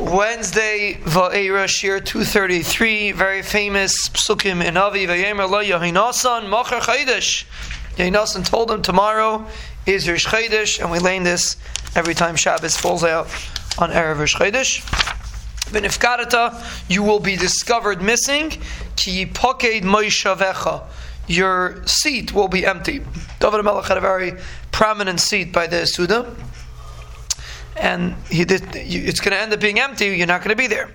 Wednesday, Va'era, Shir 233, very famous psukim in Avi, Vayemer lo Yahinasan, Machar Chaydish. Yahinasan told him tomorrow is Rish Chaydish, and we learn this every time Shabbos falls out on Erev Rish Chaydish. Benifkarata, you will be discovered missing. Ki poked moishavecha. Your seat will be empty. David Melech had a very prominent seat by the Suda and did, it's going to end up being empty. You're not going to be there.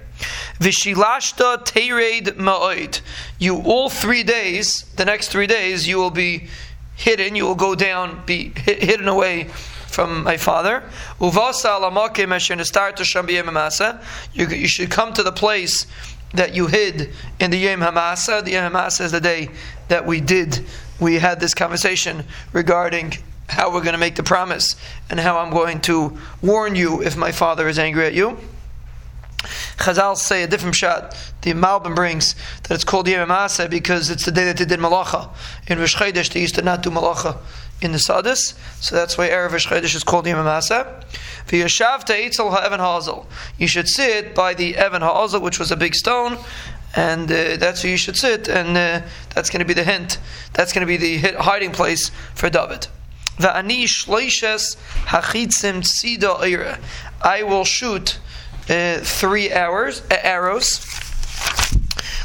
Vishilashta tered ma'oid. You all three days, the next three days, you will be hidden. You will go down, be hidden away from my father. You you should come to the place that you hid in the Yom Hamasa. The Yom Hamasa is the day that we did. We had this conversation regarding how we're going to make the promise and how I'm going to warn you if my father is angry at you. Chazal say a different shot. The Malbim brings that it's called Yom because it's the day that they did Malacha. In Rosh Chodesh they used to not do Malacha in the Sadis, so that's why Erev Rosh Chodesh is called Yom Maseh. V'yashav te'itzel ha'evan ha'azel. You should sit by the Evan ha'azel, which was a big stone, and uh, that's where you should sit, and uh, that's going to be the hint. That's going to be the hiding place for David. Va'ani shloishes hachitzim tzida ira. I will shoot uh, three hours uh, arrows.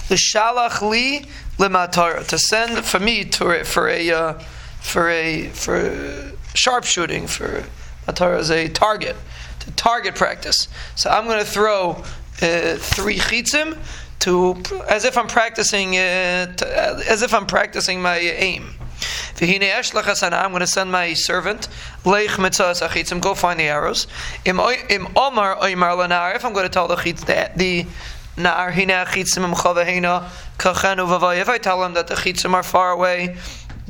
L'shalach li lematara to send for me to for a uh, for a for sharpshooting for matara is a target to target practice. So I'm going to throw uh, three chitzim to as if I'm practicing uh, to, as if I'm practicing my aim. I'm going to send my servant, Leich Mitzvahs Achitzim, go find the arrows. Im Omar Oimar Lanar, if I'm going to tell the chitz, the Nar Hina Achitzim Im Chavahina Kachenu Vavay, if I tell him that the chitzim are far away,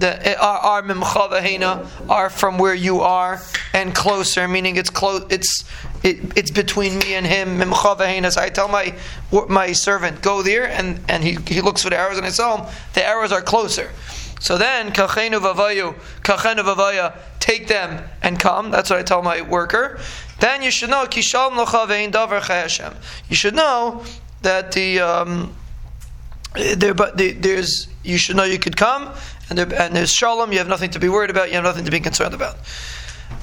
the eh, are mimchavahina are from where you are and closer, meaning it's close. It's it, it's between me and him. Mimchavahina. So I tell my my servant go there, and and he he looks for the arrows, and I tell him the arrows are closer. So then, kachenu vavayu, kachenu vavaya, take them and come. That's what I tell my worker. Then you should know kishal lochavein davar chayashem. You should know that the um, there, but the, there's you should know you could come and, there, and there's shalom. You have nothing to be worried about. You have nothing to be concerned about.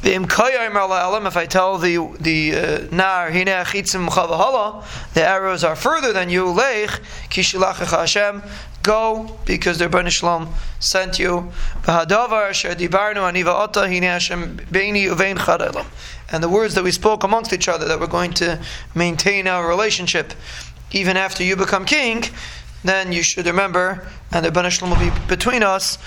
If I tell the the nar uh, nar the arrows are further than you, lech kishilach Hashem, go because the Ribono Shel Olam sent you. And the words that we spoke amongst each other that we're going to maintain our relationship even after you become king, then you should remember, and the Ribono Shel Olam will be between us uh,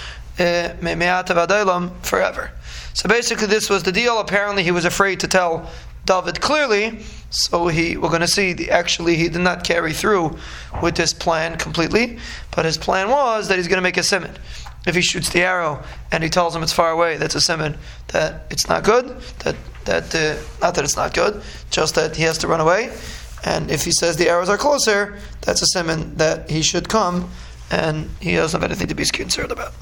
forever. So basically, this was the deal. Apparently, he was afraid to tell David clearly, so he we're going to see the, actually he did not carry through with this plan completely, but his plan was that he's going to make a simon. If he shoots the arrow and he tells him it's far away, that's a simon that it's not good. That that uh, not that it's not good, just that he has to run away. And if he says the arrows are closer, that's a simon that he should come, and he doesn't have anything to be concerned about.